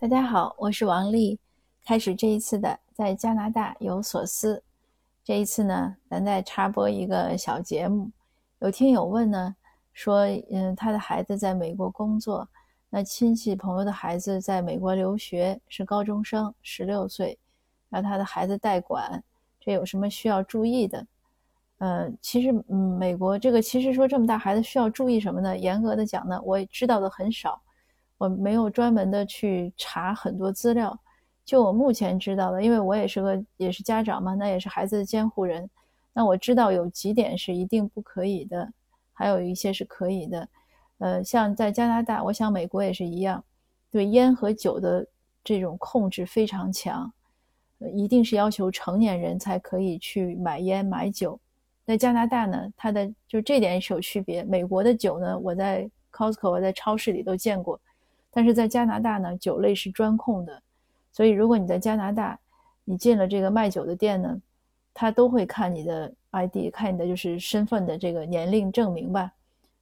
大家好，我是王丽。开始这一次的在加拿大有所思。这一次呢，咱再插播一个小节目。有听友问呢，说，嗯，他的孩子在美国工作，那亲戚朋友的孩子在美国留学，是高中生，十六岁，让他的孩子代管，这有什么需要注意的？呃，其实，嗯，美国这个其实说这么大孩子需要注意什么呢？严格的讲呢，我知道的很少。我没有专门的去查很多资料，就我目前知道的，因为我也是个也是家长嘛，那也是孩子的监护人，那我知道有几点是一定不可以的，还有一些是可以的。呃，像在加拿大，我想美国也是一样，对烟和酒的这种控制非常强，一定是要求成年人才可以去买烟买酒。在加拿大呢，它的就这点是有区别。美国的酒呢，我在 Costco 我在超市里都见过。但是在加拿大呢，酒类是专控的，所以如果你在加拿大，你进了这个卖酒的店呢，他都会看你的 ID，看你的就是身份的这个年龄证明吧。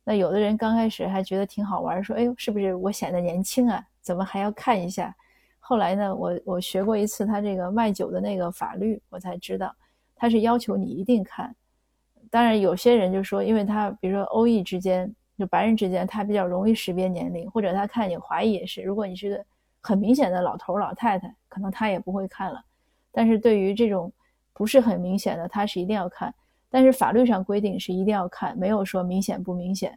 那有的人刚开始还觉得挺好玩，说：“哎呦，是不是我显得年轻啊？怎么还要看一下？”后来呢，我我学过一次他这个卖酒的那个法律，我才知道他是要求你一定看。当然，有些人就说，因为他比如说欧裔之间。就白人之间，他比较容易识别年龄，或者他看你怀疑也是。如果你是个很明显的老头老太太，可能他也不会看了。但是对于这种不是很明显的，他是一定要看。但是法律上规定是一定要看，没有说明显不明显。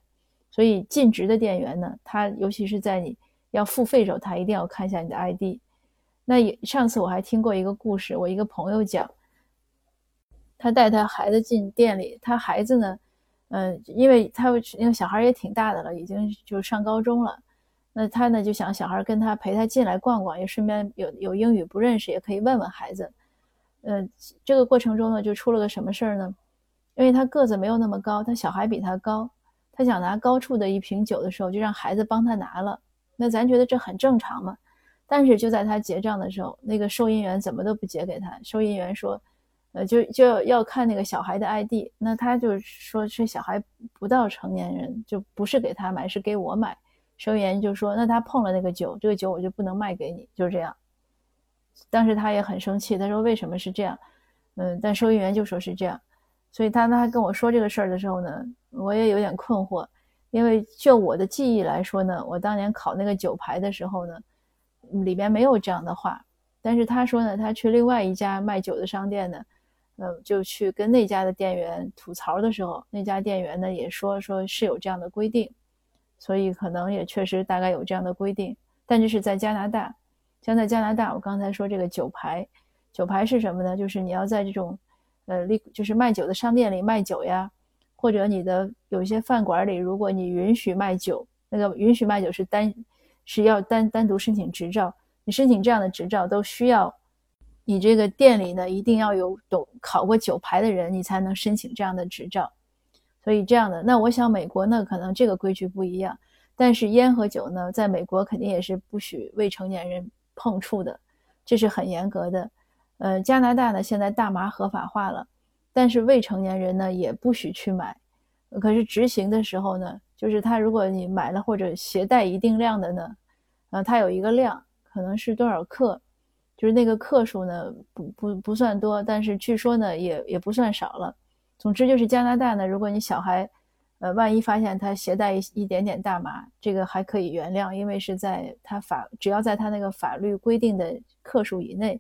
所以尽职的店员呢，他尤其是在你要付费时候，他一定要看一下你的 ID。那也上次我还听过一个故事，我一个朋友讲，他带他孩子进店里，他孩子呢。嗯，因为他因为小孩也挺大的了，已经就上高中了。那他呢就想小孩跟他陪他进来逛逛，也顺便有有英语不认识也可以问问孩子。嗯，这个过程中呢就出了个什么事儿呢？因为他个子没有那么高，他小孩比他高，他想拿高处的一瓶酒的时候，就让孩子帮他拿了。那咱觉得这很正常嘛。但是就在他结账的时候，那个收银员怎么都不结给他。收银员说。呃，就就要看那个小孩的 ID，那他就说是小孩不到成年人，就不是给他买，是给我买。收银员就说，那他碰了那个酒，这个酒我就不能卖给你，就是这样。当时他也很生气，他说为什么是这样？嗯，但收银员就说是这样，所以他他跟我说这个事儿的时候呢，我也有点困惑，因为就我的记忆来说呢，我当年考那个酒牌的时候呢，里边没有这样的话，但是他说呢，他去另外一家卖酒的商店呢。嗯，就去跟那家的店员吐槽的时候，那家店员呢也说说是有这样的规定，所以可能也确实大概有这样的规定。但这是在加拿大，像在加拿大，我刚才说这个酒牌，酒牌是什么呢？就是你要在这种，呃，立就是卖酒的商店里卖酒呀，或者你的有些饭馆里，如果你允许卖酒，那个允许卖酒是单是要单单独申请执照，你申请这样的执照都需要。你这个店里呢，一定要有懂考过酒牌的人，你才能申请这样的执照。所以这样的，那我想美国呢，可能这个规矩不一样。但是烟和酒呢，在美国肯定也是不许未成年人碰触的，这是很严格的。呃，加拿大呢，现在大麻合法化了，但是未成年人呢也不许去买。可是执行的时候呢，就是他如果你买了或者携带一定量的呢，呃，它有一个量，可能是多少克。就是那个克数呢，不不不算多，但是据说呢，也也不算少了。总之就是加拿大呢，如果你小孩，呃，万一发现他携带一点点大麻，这个还可以原谅，因为是在他法只要在他那个法律规定的克数以内。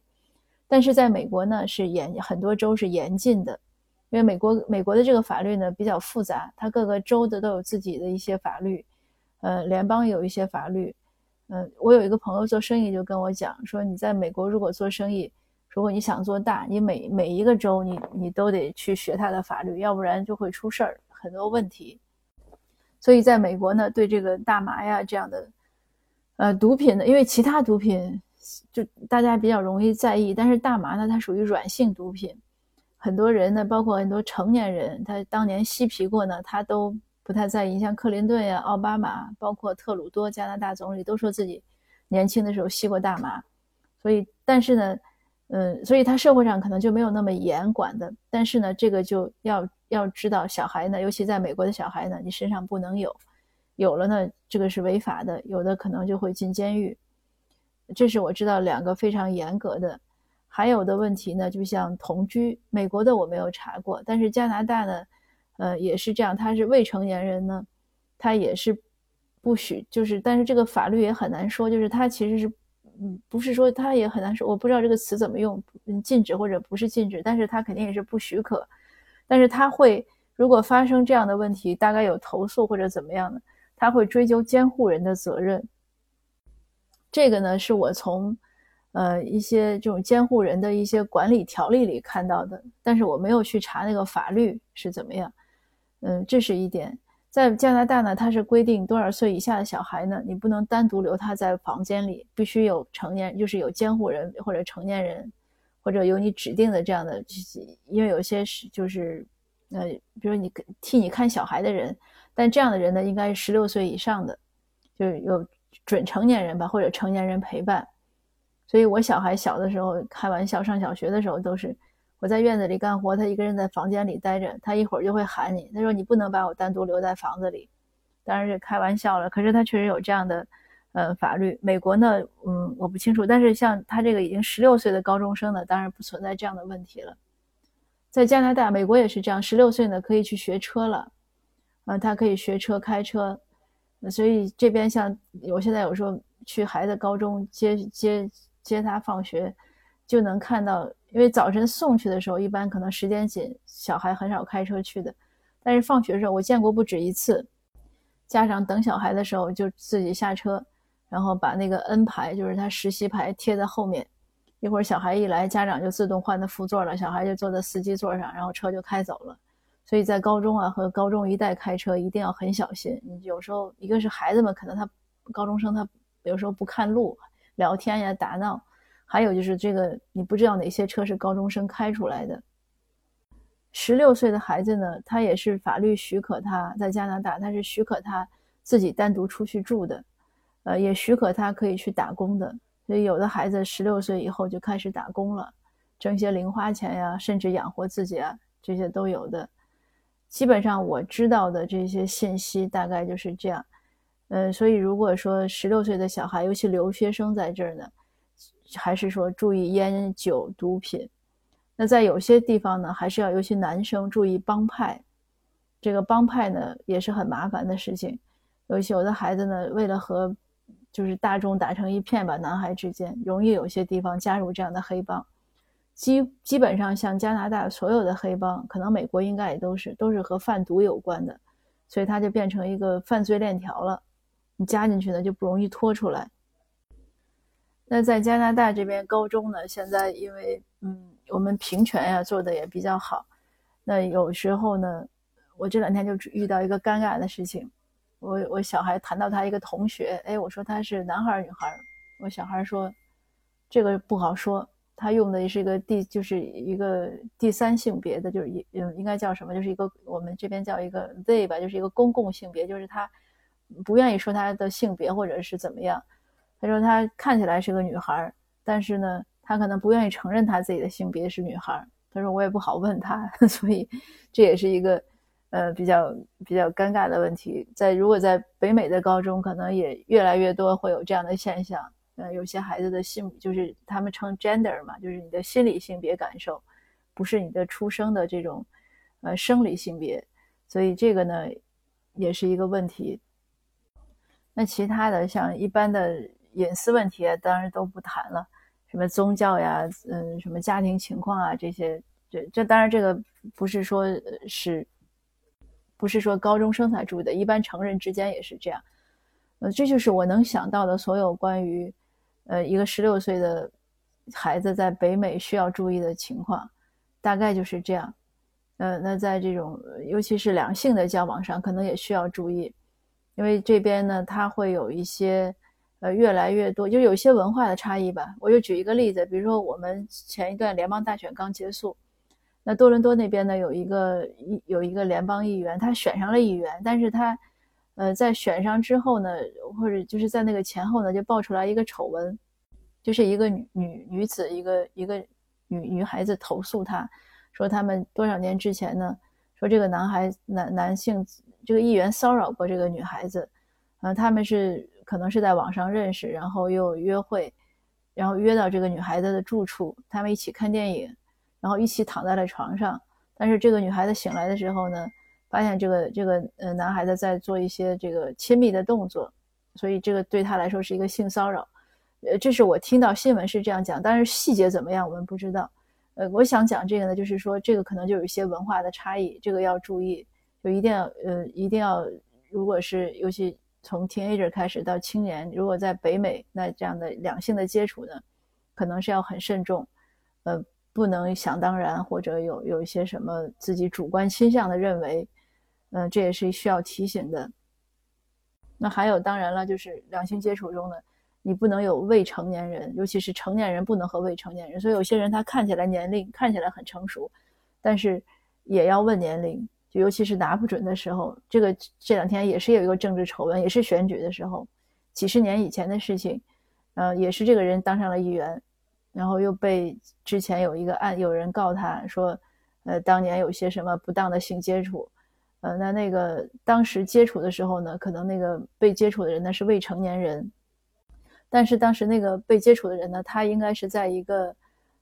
但是在美国呢，是严很多州是严禁的，因为美国美国的这个法律呢比较复杂，它各个州的都有自己的一些法律，呃，联邦有一些法律。嗯，我有一个朋友做生意，就跟我讲说，你在美国如果做生意，如果你想做大，你每每一个州你你都得去学他的法律，要不然就会出事儿，很多问题。所以在美国呢，对这个大麻呀这样的，呃，毒品呢，因为其他毒品就大家比较容易在意，但是大麻呢，它属于软性毒品，很多人呢，包括很多成年人，他当年吸皮过呢，他都。不太在意，像克林顿呀、奥巴马，包括特鲁多加拿大总理，都说自己年轻的时候吸过大麻。所以，但是呢，嗯，所以他社会上可能就没有那么严管的。但是呢，这个就要要知道，小孩呢，尤其在美国的小孩呢，你身上不能有，有了呢，这个是违法的，有的可能就会进监狱。这是我知道两个非常严格的。还有的问题呢，就像同居，美国的我没有查过，但是加拿大呢，呃，也是这样，他是未成年人呢，他也是不许，就是，但是这个法律也很难说，就是他其实是，嗯，不是说他也很难说，我不知道这个词怎么用，嗯，禁止或者不是禁止，但是他肯定也是不许可，但是他会，如果发生这样的问题，大概有投诉或者怎么样的，他会追究监护人的责任。这个呢，是我从。呃，一些这种监护人的一些管理条例里看到的，但是我没有去查那个法律是怎么样。嗯，这是一点。在加拿大呢，它是规定多少岁以下的小孩呢，你不能单独留他在房间里，必须有成年，就是有监护人或者成年人，或者有你指定的这样的，因为有些是就是，呃，比如你替你看小孩的人，但这样的人呢，应该是十六岁以上的，就是有准成年人吧，或者成年人陪伴。所以，我小孩小的时候开玩笑，上小学的时候都是我在院子里干活，他一个人在房间里待着，他一会儿就会喊你，他说你不能把我单独留在房子里，当然是开玩笑了。可是他确实有这样的呃法律。美国呢，嗯，我不清楚，但是像他这个已经十六岁的高中生呢，当然不存在这样的问题了。在加拿大、美国也是这样，十六岁呢可以去学车了，啊，他可以学车开车，所以这边像我现在有时候去孩子高中接接。接他放学，就能看到，因为早晨送去的时候，一般可能时间紧，小孩很少开车去的。但是放学的时候，我见过不止一次，家长等小孩的时候就自己下车，然后把那个 N 牌，就是他实习牌贴在后面。一会儿小孩一来，家长就自动换的副座了，小孩就坐在司机座上，然后车就开走了。所以在高中啊和高中一带开车一定要很小心。有时候一个是孩子们可能他高中生他有时候不看路。聊天呀，打闹，还有就是这个，你不知道哪些车是高中生开出来的。十六岁的孩子呢，他也是法律许可他在加拿大，他是许可他自己单独出去住的，呃，也许可他可以去打工的。所以有的孩子十六岁以后就开始打工了，挣些零花钱呀，甚至养活自己啊，这些都有的。基本上我知道的这些信息大概就是这样。嗯，所以如果说十六岁的小孩，尤其留学生在这儿呢，还是说注意烟酒毒品。那在有些地方呢，还是要尤其男生注意帮派。这个帮派呢，也是很麻烦的事情。尤其有的孩子呢，为了和就是大众打成一片吧，男孩之间容易有些地方加入这样的黑帮。基基本上像加拿大所有的黑帮，可能美国应该也都是都是和贩毒有关的，所以它就变成一个犯罪链条了。你加进去呢就不容易拖出来。那在加拿大这边高中呢，现在因为嗯我们平权呀做的也比较好，那有时候呢，我这两天就遇到一个尴尬的事情，我我小孩谈到他一个同学，哎，我说他是男孩女孩，我小孩说这个不好说，他用的是一个第就是一个第三性别的，就是应应该叫什么，就是一个我们这边叫一个 they 吧，就是一个公共性别，就是他。不愿意说他的性别或者是怎么样，他说她看起来是个女孩，但是呢，她可能不愿意承认她自己的性别是女孩。他说我也不好问她，所以这也是一个呃比较比较尴尬的问题。在如果在北美的高中，可能也越来越多会有这样的现象。呃，有些孩子的性就是他们称 gender 嘛，就是你的心理性别感受，不是你的出生的这种呃生理性别，所以这个呢也是一个问题。那其他的像一般的隐私问题，当然都不谈了，什么宗教呀，嗯，什么家庭情况啊，这些，这这当然这个不是说是，不是说高中生才注意的，一般成人之间也是这样。呃，这就是我能想到的所有关于，呃，一个十六岁的孩子在北美需要注意的情况，大概就是这样。呃，那在这种尤其是两性的交往上，可能也需要注意。因为这边呢，他会有一些，呃，越来越多，就有一些文化的差异吧。我就举一个例子，比如说我们前一段联邦大选刚结束，那多伦多那边呢有一个一有一个联邦议员，他选上了议员，但是他，呃，在选上之后呢，或者就是在那个前后呢，就爆出来一个丑闻，就是一个女女女子，一个一个女女孩子投诉他，说他们多少年之前呢，说这个男孩男男性。这个议员骚扰过这个女孩子，呃，他们是可能是在网上认识，然后又约会，然后约到这个女孩子的住处，他们一起看电影，然后一起躺在了床上。但是这个女孩子醒来的时候呢，发现这个这个呃男孩子在做一些这个亲密的动作，所以这个对他来说是一个性骚扰。呃，这是我听到新闻是这样讲，但是细节怎么样我们不知道。呃，我想讲这个呢，就是说这个可能就有一些文化的差异，这个要注意，就一定要呃一定要，如果是尤其从 teenager 开始到青年，如果在北美，那这样的两性的接触呢，可能是要很慎重，呃，不能想当然或者有有一些什么自己主观倾向的认为，嗯，这也是需要提醒的。那还有当然了，就是两性接触中呢。你不能有未成年人，尤其是成年人不能和未成年人。所以有些人他看起来年龄看起来很成熟，但是也要问年龄，就尤其是拿不准的时候。这个这两天也是有一个政治丑闻，也是选举的时候，几十年以前的事情，呃，也是这个人当上了议员，然后又被之前有一个案，有人告他说，呃，当年有些什么不当的性接触，呃，那那个当时接触的时候呢，可能那个被接触的人呢是未成年人。但是当时那个被接触的人呢，他应该是在一个，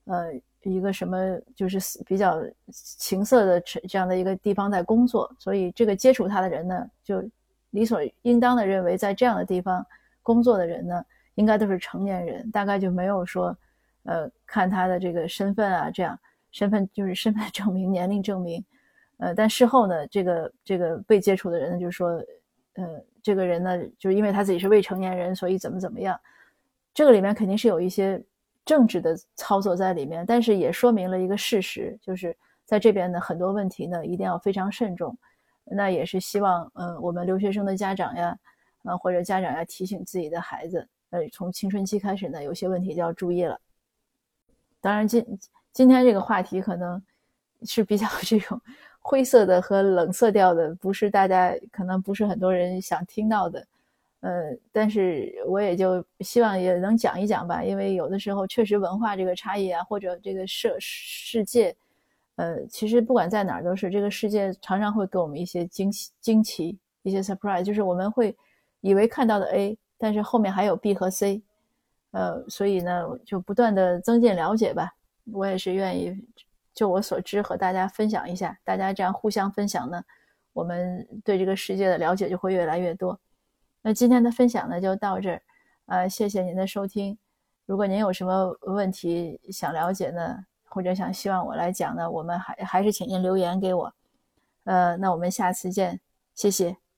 呃，一个什么就是比较情色的这样的一个地方在工作，所以这个接触他的人呢，就理所应当的认为，在这样的地方工作的人呢，应该都是成年人，大概就没有说，呃，看他的这个身份啊，这样身份就是身份证明、年龄证明，呃，但事后呢，这个这个被接触的人呢，就说，呃，这个人呢，就是因为他自己是未成年人，所以怎么怎么样。这个里面肯定是有一些政治的操作在里面，但是也说明了一个事实，就是在这边的很多问题呢，一定要非常慎重。那也是希望，嗯，我们留学生的家长呀，呃，或者家长要提醒自己的孩子，呃，从青春期开始呢，有些问题就要注意了。当然，今今天这个话题可能是比较 这种灰色的和冷色调的，不是大家可能不是很多人想听到的。呃，但是我也就希望也能讲一讲吧，因为有的时候确实文化这个差异啊，或者这个世世界，呃，其实不管在哪儿都是这个世界常常会给我们一些惊喜、惊奇，一些 surprise，就是我们会以为看到的 A，但是后面还有 B 和 C，呃，所以呢，就不断的增进了解吧。我也是愿意就我所知和大家分享一下，大家这样互相分享呢，我们对这个世界的了解就会越来越多。那今天的分享呢就到这儿，呃，谢谢您的收听。如果您有什么问题想了解呢，或者想希望我来讲呢，我们还还是请您留言给我。呃，那我们下次见，谢谢。